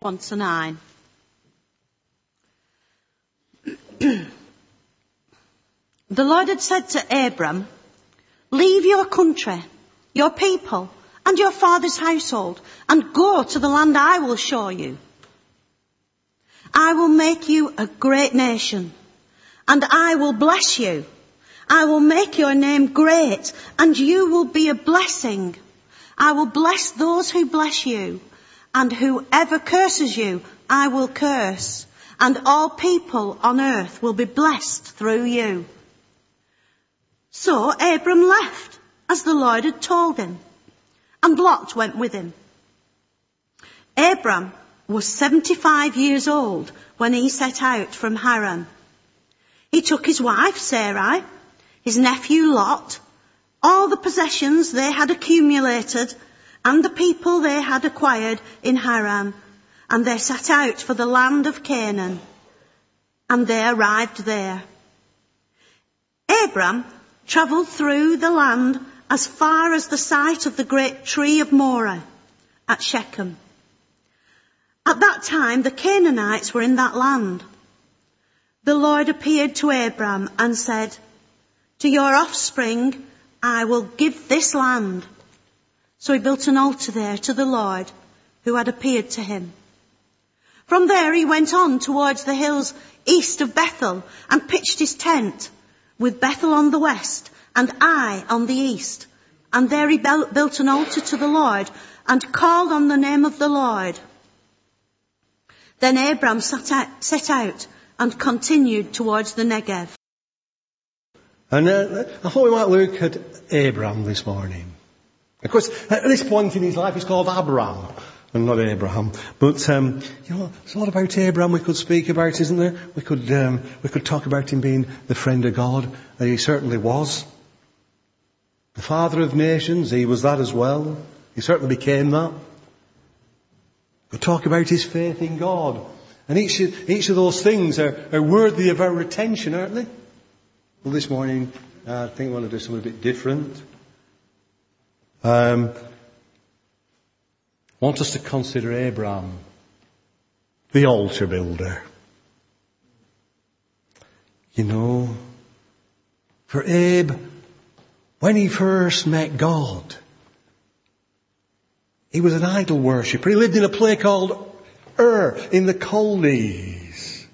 1 to 9. the Lord had said to Abram, leave your country, your people, and your father's household, and go to the land I will show you. I will make you a great nation, and I will bless you. I will make your name great, and you will be a blessing. I will bless those who bless you, and whoever curses you, I will curse, and all people on earth will be blessed through you. So Abram left, as the Lord had told him, and Lot went with him. Abram was 75 years old when he set out from Haran. He took his wife Sarai, his nephew Lot, all the possessions they had accumulated and the people they had acquired in Haran, and they set out for the land of Canaan, and they arrived there. Abram travelled through the land as far as the site of the great tree of Moreh at Shechem. At that time, the Canaanites were in that land. The Lord appeared to Abram and said, to your offspring, I will give this land. So he built an altar there to the Lord who had appeared to him. From there he went on towards the hills east of Bethel and pitched his tent with Bethel on the west and Ai on the east. And there he built an altar to the Lord and called on the name of the Lord. Then Abram set out, and continued towards the Negev. And uh, I thought we might look at Abram this morning. Of course, at this point in his life, he's called Abram and not Abraham. But um, you know, there's a lot about Abraham we could speak about, isn't there? We could um, we could talk about him being the friend of God. he certainly was. The father of nations, he was that as well. He certainly became that. We could talk about his faith in God. And each, each of those things are, are worthy of our attention, aren't they? Well, this morning, uh, I think we want to do something a bit different. Um, I want us to consider Abraham, the altar builder. You know, for Abe, when he first met God, he was an idol worshipper. He lived in a place called Ur in the Chaldees.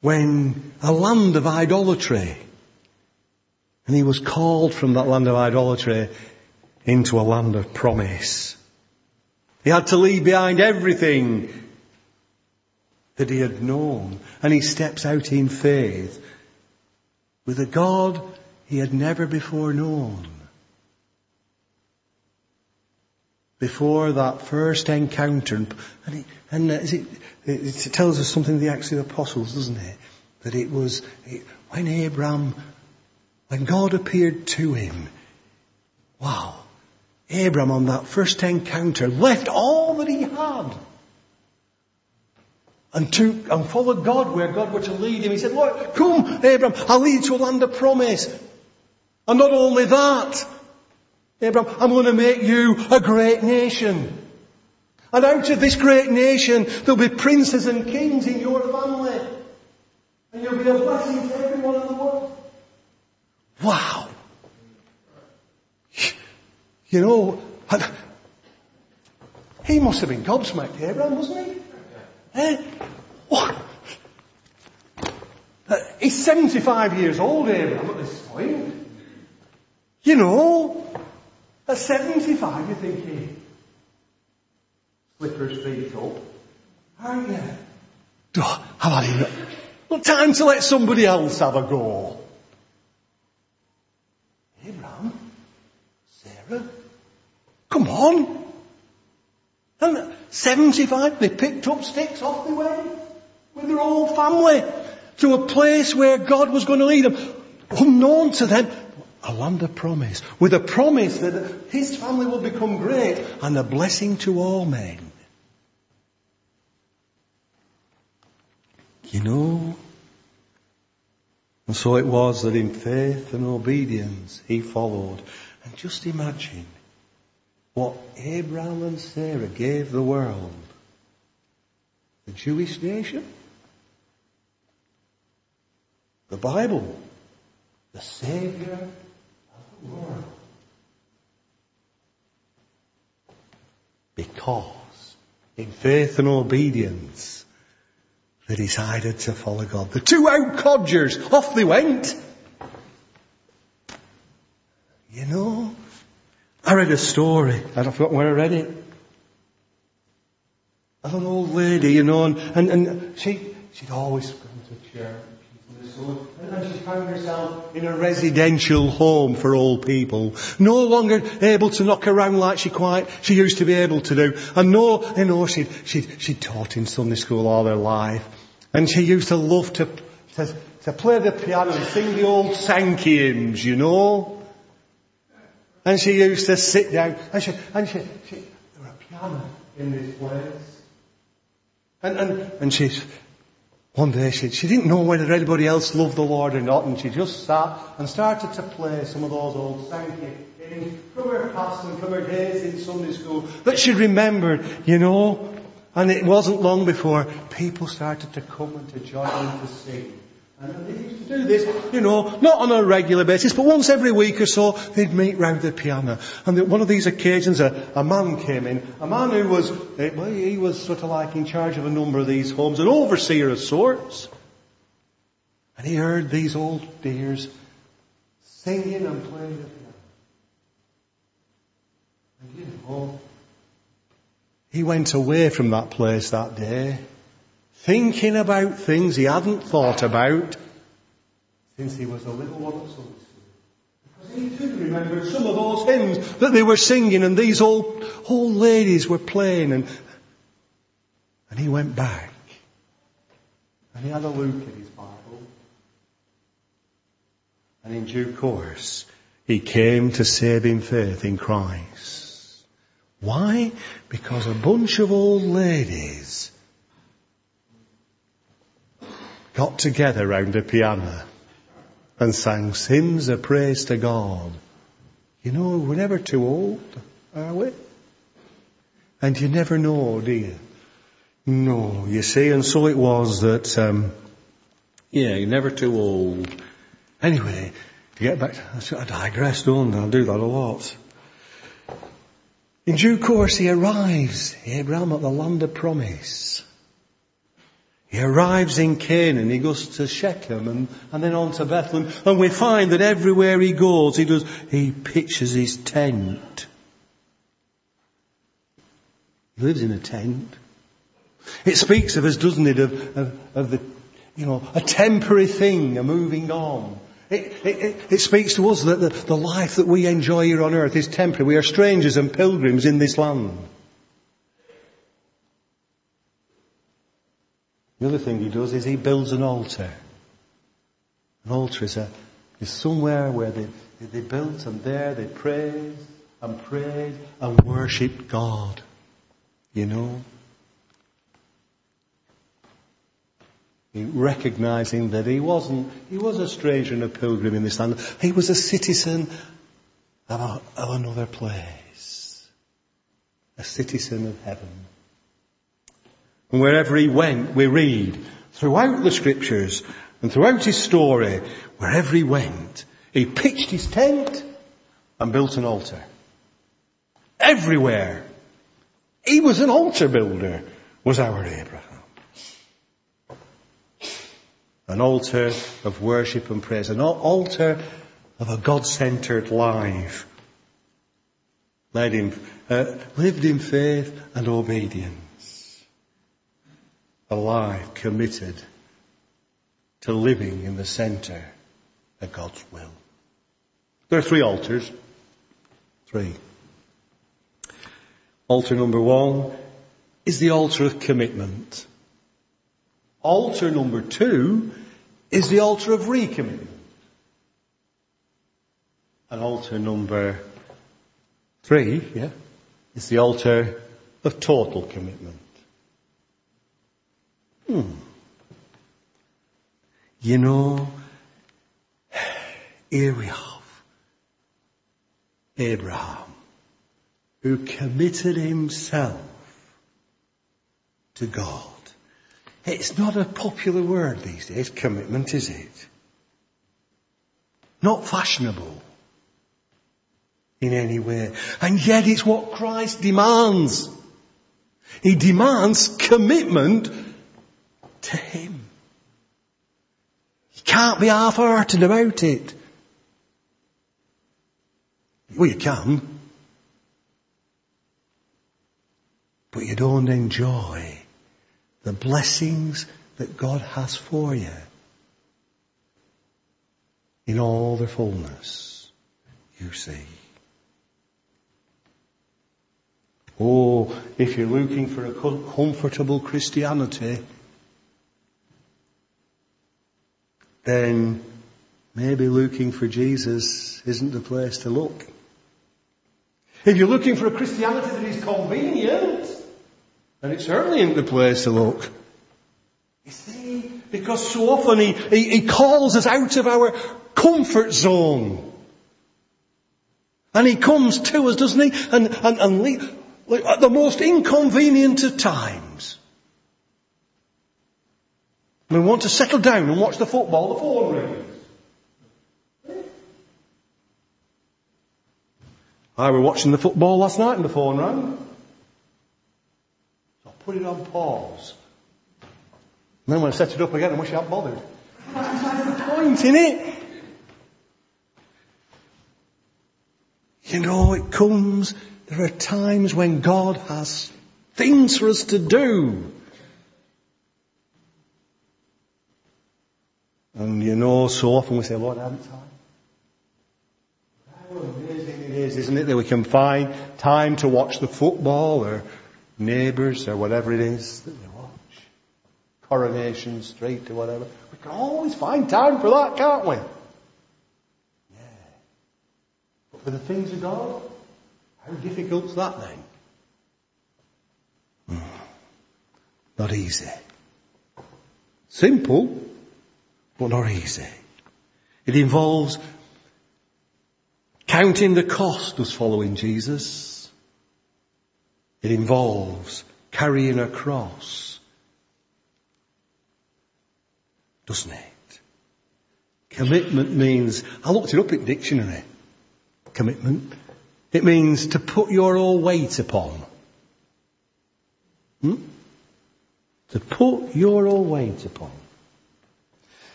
When a land of idolatry, and he was called from that land of idolatry into a land of promise. He had to leave behind everything that he had known, and he steps out in faith with a God he had never before known. before that first encounter. And, he, and uh, it, it, tells us something of the Acts of the Apostles, doesn't it? That it was it, when Abraham, when God appeared to him, wow, Abraham on that first encounter left all that he had and took and followed God where God were to lead him. He said, Lord, come, Abraham, I'll lead you to a land of promise. And not only that, Abraham, I'm going to make you a great nation. And out of this great nation, there'll be princes and kings in your family. And you'll be a blessing to everyone in the world. Wow. You know, he must have been gobsmacked, Abraham, wasn't he? Eh? Uh, he's 75 years old, Abraham, at this point. You know, at 75, you're thinking, slippers feet up, aren't you? Have had. Well, time to let somebody else have a go. Abraham, Sarah, come on. And 75, they picked up sticks off the way with their whole family to a place where God was going to lead them. Unknown to them, a land of promise, with a promise that his family will become great and a blessing to all men. You know? And so it was that in faith and obedience he followed. And just imagine, what Abraham and Sarah gave the world. The Jewish nation. The Bible. The Savior of the world. Because in faith and obedience they decided to follow God. The two out codgers, off they went. You know, I read a story, I've forgotten where I read it. Of an old lady, you know, and, and, and she, she'd always gone to church. And then she found herself in a residential home for old people. No longer able to knock around like she quite, she used to be able to do. And no, you know, she'd, she'd, she'd taught in Sunday school all her life. And she used to love to, to, to play the piano and sing the old Sankey hymns, you know. And she used to sit down, and she, and she, she there a piano in this place. And, and, and she's, one day she, she didn't know whether anybody else loved the Lord or not, and she just sat and started to play some of those old hymns from her past and from her days in Sunday school that she remembered, you know. And it wasn't long before people started to come and to join in to sing. And they used to do this, you know, not on a regular basis, but once every week or so, they'd meet round the piano. And one of these occasions, a, a man came in, a man who was, eh, well, he was sort of like in charge of a number of these homes, an overseer of sorts. And he heard these old dears singing and playing the piano. And you know, he went away from that place that day thinking about things he hadn't thought about since he was a little one at Sunday. Because he too remembered some of those hymns that they were singing and these old, old ladies were playing and, and he went back and he had a look at his Bible and in due course he came to saving faith in Christ. Why? Because a bunch of old ladies got together round a piano and sang hymns of praise to God. You know, we're never too old, are we? And you never know, do you? No, you see, and so it was that, um, yeah, you're never too old. Anyway, to get back, to, I digress, don't I? I do that a lot. In due course, he arrives, Abraham, at the land of promise. He arrives in Canaan, he goes to Shechem and, and then on to Bethlehem, and we find that everywhere he goes, he does, he pitches his tent. He lives in a tent. It speaks of us, doesn't it, of, of, of the, you know, a temporary thing, a moving on. It, it, it, speaks to us that the, the life that we enjoy here on earth is temporary. We are strangers and pilgrims in this land. The other thing he does is he builds an altar. An altar is, a, is somewhere where they, they built and there they praise and prayed and worshipped God. You know? recognizing that he wasn't, he was a stranger and a pilgrim in this land. He was a citizen of, a, of another place. A citizen of heaven. And wherever he went, we read throughout the scriptures and throughout his story, wherever he went, he pitched his tent and built an altar. Everywhere. He was an altar builder, was our Abraham. An altar of worship and praise, an altar of a God-centered life. Led in, uh, lived in faith and obedience alive, committed to living in the center of God's will. There are three altars. Three. Altar number one is the altar of commitment. Altar number two is the altar of recommitment. And altar number three, yeah, is the altar of total commitment. Hmm. You know, here we have Abraham who committed himself to God. It's not a popular word these days, commitment, is it? Not fashionable in any way. And yet it's what Christ demands. He demands commitment to Him. You can't be half-hearted about it. Well, you can. But you don't enjoy the blessings that God has for you in all their fullness, you see. Oh, if you're looking for a comfortable Christianity, then maybe looking for Jesus isn't the place to look. If you're looking for a Christianity that is convenient, then it certainly isn't the place to look. You see, because so often he, he, he calls us out of our comfort zone. And he comes to us, doesn't he? And, and, and like, at the most inconvenient of times. We want to settle down and watch the football, the phone rings. I were watching the football last night and the phone rang. So I put it on pause. And then when I set it up again, I wish I hadn't bothered. That's the point, in it? You know, it comes, there are times when God has things for us to do. And you know, so often we say, Lord, I haven't time. How amazing it is, isn't it, that we can find time to watch the football or neighbours or whatever it is that we watch. Coronation Street or whatever. We can always find time for that, can't we? Yeah. But for the things of God, how difficult's that then? Hmm. Not easy. Simple, but not easy. It involves counting the cost of following Jesus. It involves carrying a cross. Doesn't it? Commitment means, I looked it up in dictionary. Commitment. It means to put your all weight upon. Hmm? To put your all weight upon.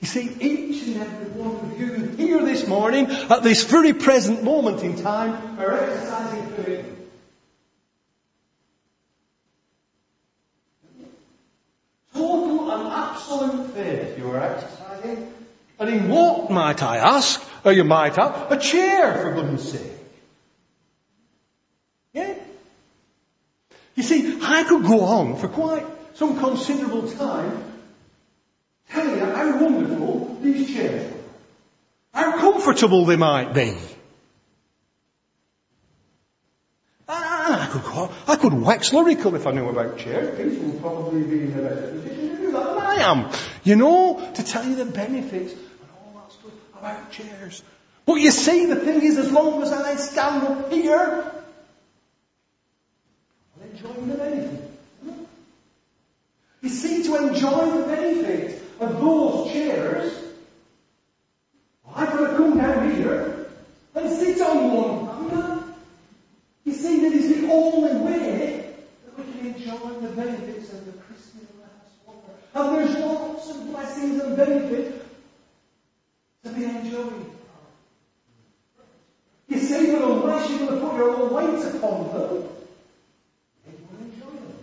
You see, each and every one of you here this morning, at this very present moment in time, are exercising faith. Total and absolute faith you are exercising. And in what, might I ask, or you might have, a chair, for goodness sake. Yeah? You see, I could go on for quite some considerable time telling you how wonderful these chairs are. How comfortable they might be. Ah, I could, I could wax lyrical if I knew about chairs. People would probably be in a better position to do that than I am. You know, to tell you the benefits and all that stuff about chairs. But you see, the thing is, as long as I stand up here, I'm enjoying the benefit. You see, to enjoy the benefit those chairs, I've got to come down here and sit on one. You see, that is the only way that we can enjoy the benefits of the Christian life. And there's lots of blessings and benefits to be enjoyed. You see, but unless you're going to put your own weight upon them, you will enjoy them.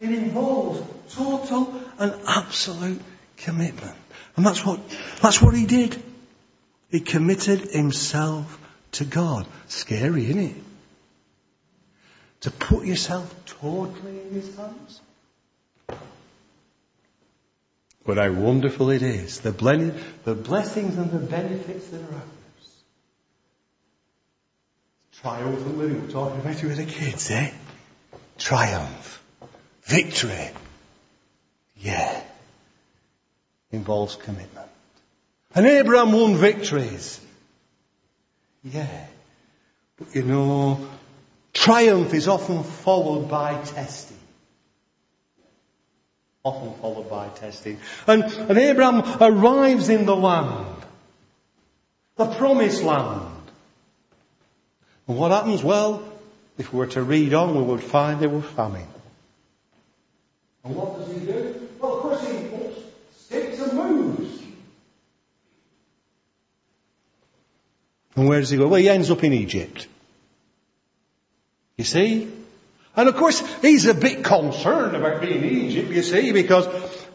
It involves total and absolute commitment. And that's what, that's what he did. He committed himself to God. Scary, isn't it? To put yourself totally in his hands. But how wonderful it is. The, blended, the blessings and the benefits that are ours. Triumphant living. We're talking about it with the kids, eh? Triumph. Victory. Yeah. Involves commitment. And Abraham won victories. Yeah. But you know, Triumph is often followed by testing. Often followed by testing. And, and Abraham arrives in the land. The promised land. And what happens? Well, if we were to read on, we would find there was famine. And what does he do? Well, of course he puts sticks and moves. And where does he go? Well, he ends up in Egypt. You see? And of course, he's a bit concerned about being in Egypt, you see, because,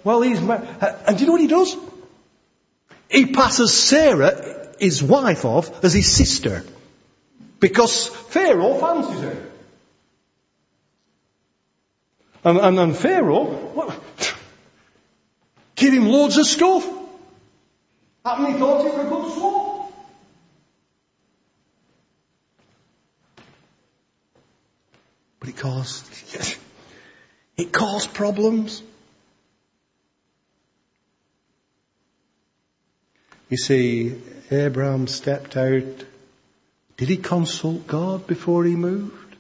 well, he's, uh, and do you know what he does? He passes Sarah, his wife, off as his sister. Because Pharaoh fancies her. And, and, and Pharaoh, what, give him loads of stuff. Haven't he thought it for a good swap? But it it caused problems. You see, Abraham stepped out. Did he consult God before he moved?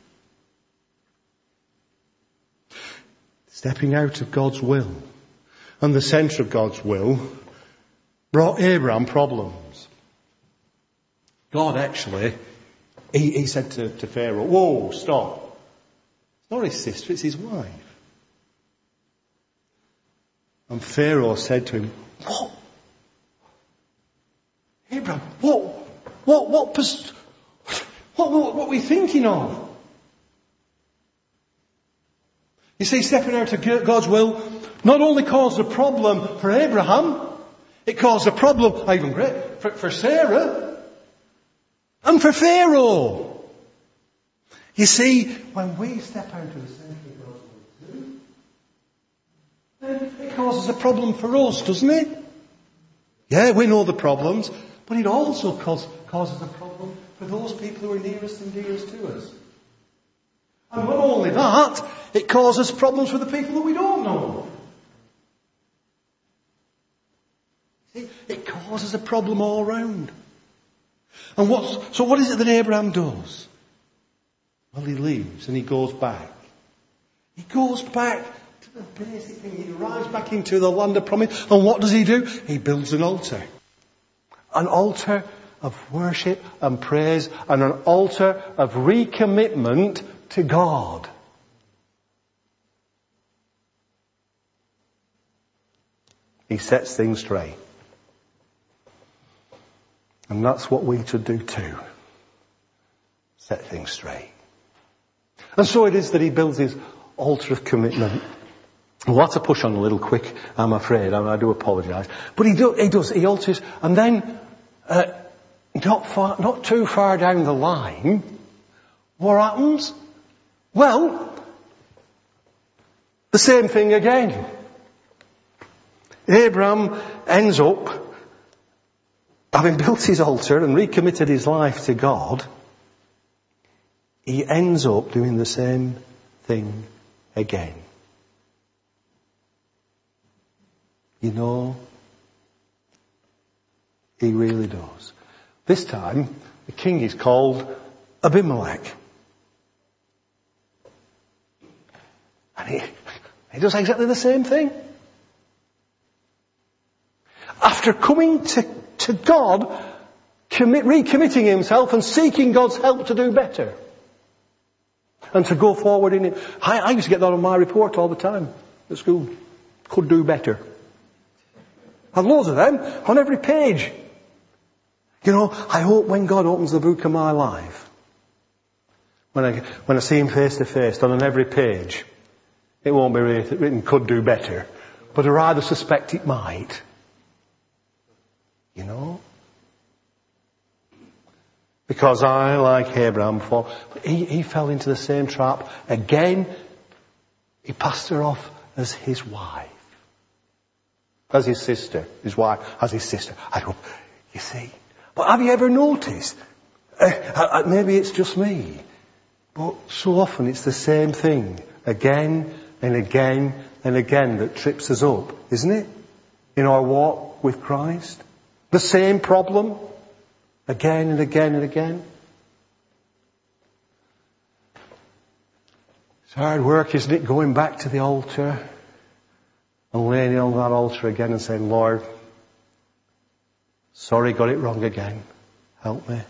Stepping out of God's will and the centre of God's will brought Abraham problems. God actually, he, he said to, to Pharaoh, whoa, stop. Not his sister, it's his wife. And Pharaoh said to him, what? Abraham, what, what, what, what, what, what, are we thinking of? You see, stepping out of God's will not only caused a problem for Abraham, it caused a problem, even great, for, for Sarah, and for Pharaoh. You see, when we step out of the centre of God's will it causes a problem for us, doesn't it? Yeah, we know the problems, but it also cause, causes a problem for those people who are nearest and dearest to us. And not only that, it causes problems for the people that we don't know. See, it causes a problem all around. And what, so what is it that Abraham does? Well, he leaves and he goes back. He goes back to the basic thing. He arrives back into the land of promise. And what does he do? He builds an altar. An altar of worship and praise and an altar of recommitment to God. He sets things straight. And that's what we should do too. Set things straight. And so it is that he builds his altar of commitment. We'll have to push on a little quick, I'm afraid. I, I do apologise. But he, do, he does, he alters, and then, uh, not far, not too far down the line, what happens? Well, the same thing again. Abraham ends up, having built his altar and recommitted his life to God, he ends up doing the same thing again. You know, he really does. This time, the king is called Abimelech. And he, he does exactly the same thing. After coming to, to God, commit, recommitting himself and seeking God's help to do better. And to go forward in it. I, I used to get that on my report all the time at school. Could do better. And loads of them on every page. You know, I hope when God opens the book of my life, when I, when I see him face to face, on every page, it won't be written could do better, but I rather suspect it might. You know? Because I, like Abraham before, he, he fell into the same trap. Again, he passed her off as his wife. As his sister. His wife, as his sister. I hope, you see. But have you ever noticed? Uh, uh, maybe it's just me. But so often it's the same thing. Again and again and again that trips us up, isn't it? In our walk with Christ. The same problem. Again and again and again. It's hard work, isn't it, going back to the altar and laying on that altar again and saying, Lord, sorry, got it wrong again. Help me.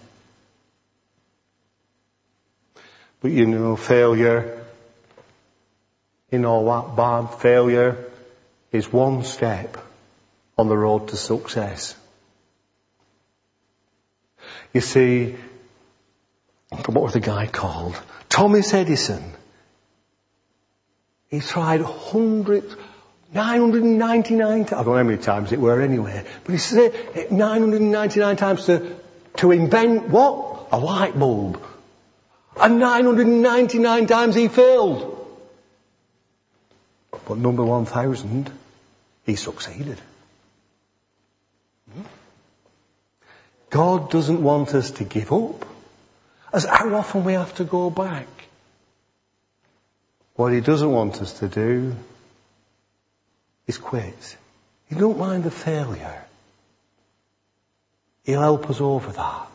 But you know, failure, you know what, bad failure is one step on the road to success. You see, what was the guy called? Thomas Edison. He tried hundreds, 999 times, I don't know how many times it were anyway, but he said 999 times to, to invent what? A light bulb. And 999 times he failed. But number 1000, he succeeded. God doesn't want us to give up. As how often we have to go back. What he doesn't want us to do is quit. He don't mind the failure. He'll help us over that.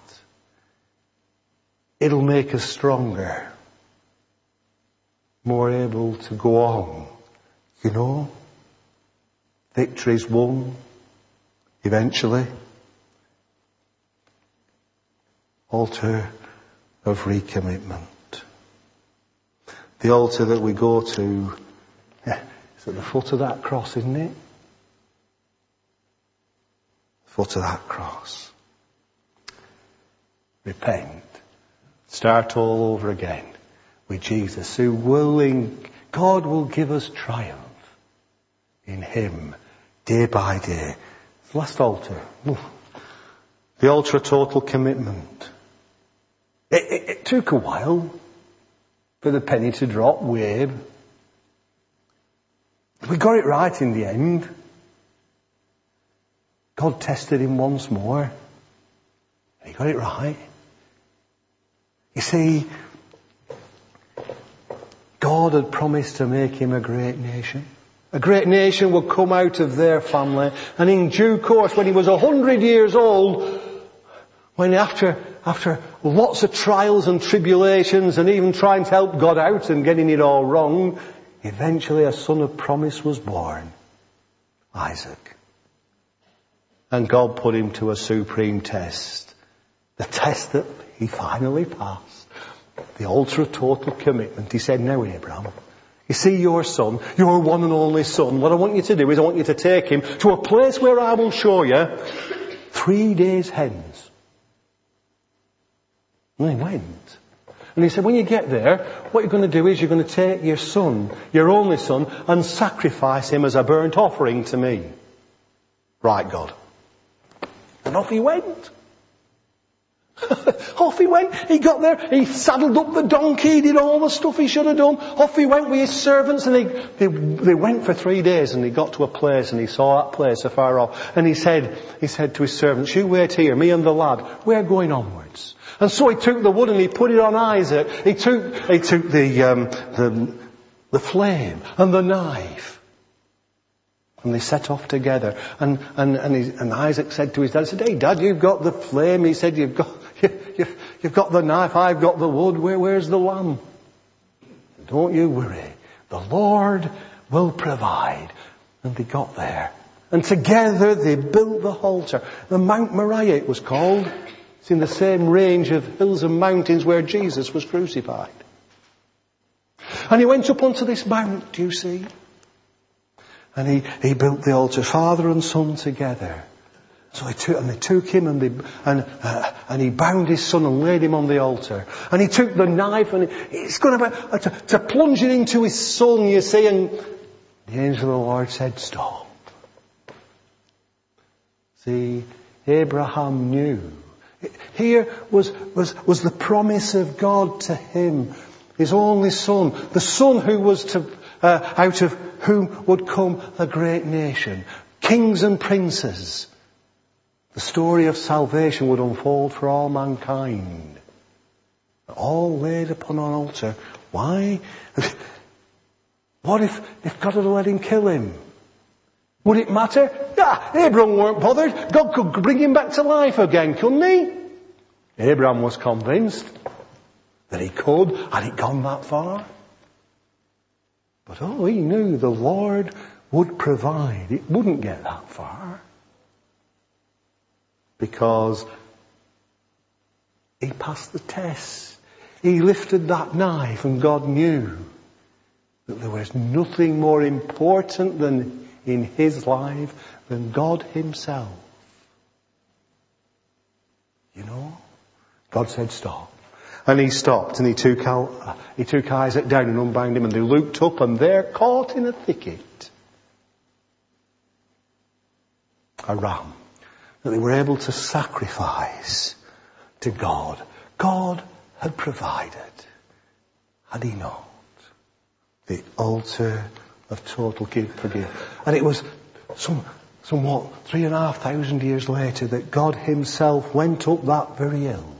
It'll make us stronger. More able to go on. You know? Victory's won. Eventually. Altar of recommitment. The altar that we go to is at the foot of that cross, isn't it? Foot of that cross. Repent. Start all over again with Jesus, who willing, God will give us triumph in Him day by day. Last altar. The altar of total commitment. It, it, it took a while for the penny to drop, Wabe. We got it right in the end. God tested him once more. And he got it right. You see, God had promised to make him a great nation. A great nation would come out of their family. And in due course, when he was a hundred years old, when after after lots of trials and tribulations and even trying to help God out and getting it all wrong, eventually a son of promise was born. Isaac. And God put him to a supreme test. The test that he finally passed. The altar of total commitment. He said, now Abraham, you see your son, your one and only son, what I want you to do is I want you to take him to a place where I will show you three days hence. And he went. And he said, when you get there, what you're going to do is you're going to take your son, your only son, and sacrifice him as a burnt offering to me. Right, God. And off he went. off he went. He got there. He saddled up the donkey. He did all the stuff he should have done. Off he went with his servants and they, they, they went for three days and he got to a place and he saw that place afar off. And he said, he said to his servants, you wait here, me and the lad, we're going onwards. And so he took the wood and he put it on Isaac. He took, he took the, um, the, the flame and the knife. And they set off together. And, and, and, he, and Isaac said to his dad, he said, hey dad, you've got the flame. He said, you've got, you, have got the knife. I've got the wood. Where, where's the lamb? Don't you worry. The Lord will provide. And they got there. And together they built the altar. The Mount Moriah it was called. It's in the same range of hills and mountains where Jesus was crucified. And he went up onto this mount, do you see? And he, he built the altar, father and son together. So he took, and they took him and, they, and, uh, and he bound his son and laid him on the altar. And he took the knife and he, he's going to, uh, to, to plunge it into his son, you see, and the angel of the Lord said, stop. See, Abraham knew here was, was, was the promise of God to him, his only son, the son who was to, uh, out of whom would come a great nation, kings and princes. The story of salvation would unfold for all mankind. All laid upon an altar. Why? What if, if God had let him kill him? Would it matter? Ah, Abraham weren't bothered. God could bring him back to life again, couldn't he? Abraham was convinced that he could. Had it gone that far? But oh, he knew the Lord would provide. It wouldn't get that far. Because he passed the test. He lifted that knife and God knew that there was nothing more important than in his life than God himself. You know? God said stop. And he stopped and he took, out, he took Isaac down and unbound him and they looked up and there caught in a thicket a ram that they were able to sacrifice to God. God had provided, had he not, the altar of total forgiveness. And it was some, somewhat three and a half thousand years later that God himself went up that very hill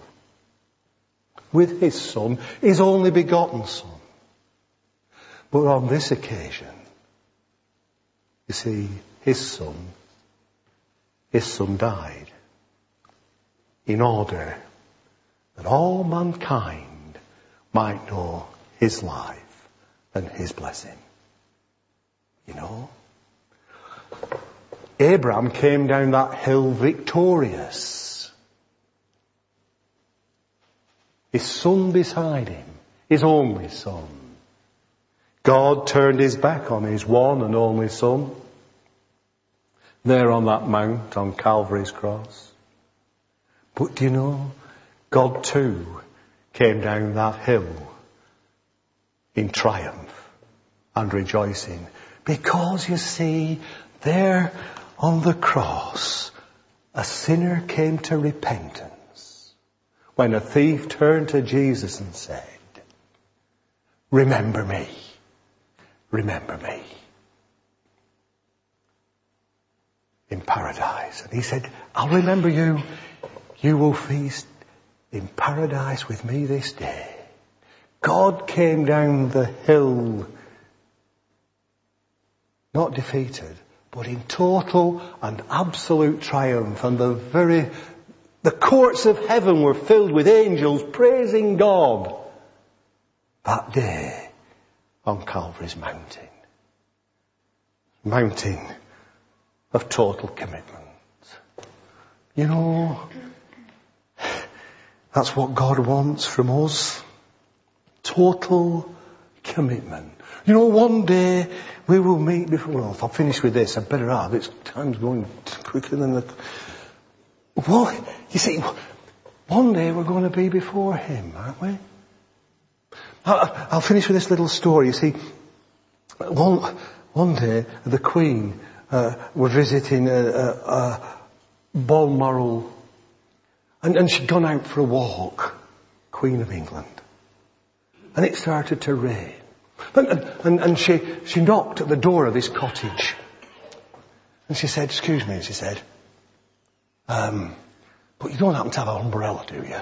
with his son, his only begotten son. But on this occasion, you see, his son, his son died in order that all mankind might know his life and his blessing. You know? Abraham came down that hill victorious. His son beside him, his only son. God turned his back on his one and only son. There on that mount on Calvary's cross. But do you know, God too came down that hill in triumph and rejoicing. Because you see, there on the cross, a sinner came to repentance when a thief turned to Jesus and said, remember me, remember me. In paradise. And he said, I'll remember you. You will feast in paradise with me this day. God came down the hill, not defeated, but in total and absolute triumph. And the very, the courts of heaven were filled with angels praising God that day on Calvary's mountain. Mountain of total commitment. You know, that's what God wants from us. Total commitment. You know, one day we will meet before, well, I'll finish with this, I better have, it's time's going quicker than the, what? You see, one day we're going to be before Him, aren't we? I'll finish with this little story. You see, one, one day the Queen uh, were visiting a Balmoral and, and she'd gone out for a walk, Queen of England. And it started to rain. And, and, and she, she knocked at the door of this cottage. And she said, excuse me, she said, um, but you don't happen to have an umbrella, do you?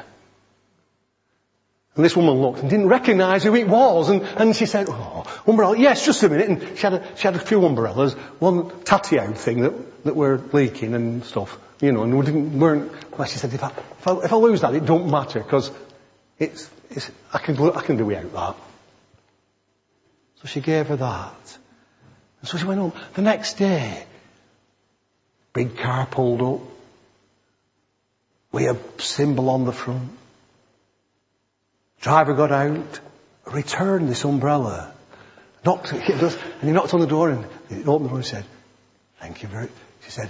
And this woman looked and didn't recognise who it was. And, and she said, oh, umbrella, yes, just a minute. And she had a, she had a few umbrellas, one tatty thing that, that were leaking and stuff. You know, and we didn't, weren't, well, she said, if I, if I, if I lose that, it don't matter, because it's, it's, I can, I can do without that. So she gave her that. And so she went home. The next day, big car pulled up, with a symbol on the front. Driver got out, returned this umbrella, knocked, and he knocked on the door and he opened the door and said, thank you very, she said,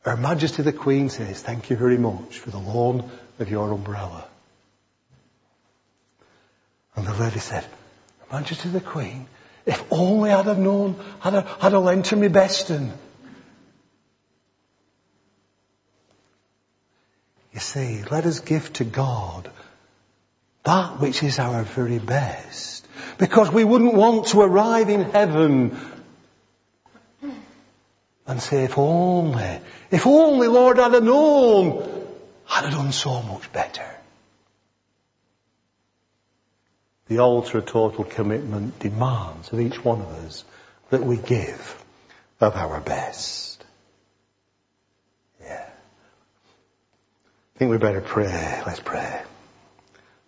her Majesty the Queen says, thank you very much for the loan of your umbrella. And the lady said, Her Majesty the Queen, if only I'd have known, I'd have, I'd have lent her my beston. You see, let us give to God that which is our very best. Because we wouldn't want to arrive in heaven and say, if only, if only, Lord, I'd have known, I'd have done so much better. The altar of total commitment demands of each one of us that we give of our best. Yeah. I think we better pray. Let's pray.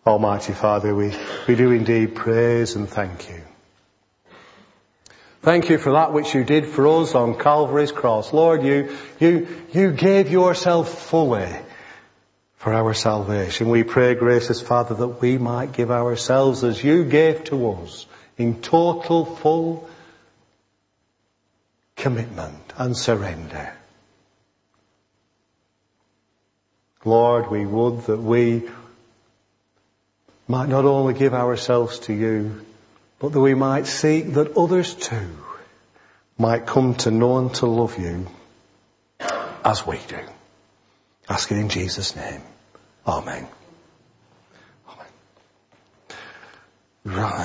Almighty Father, we, we do indeed praise and thank you Thank you for that which you did for us on Calvary's cross. Lord, you, you, you gave yourself fully for our salvation. We pray, gracious Father, that we might give ourselves as you gave to us in total, full commitment and surrender. Lord, we would that we might not only give ourselves to you, but that we might seek that others too might come to know and to love you as we do. Ask it in Jesus' name. Amen. Amen. Right.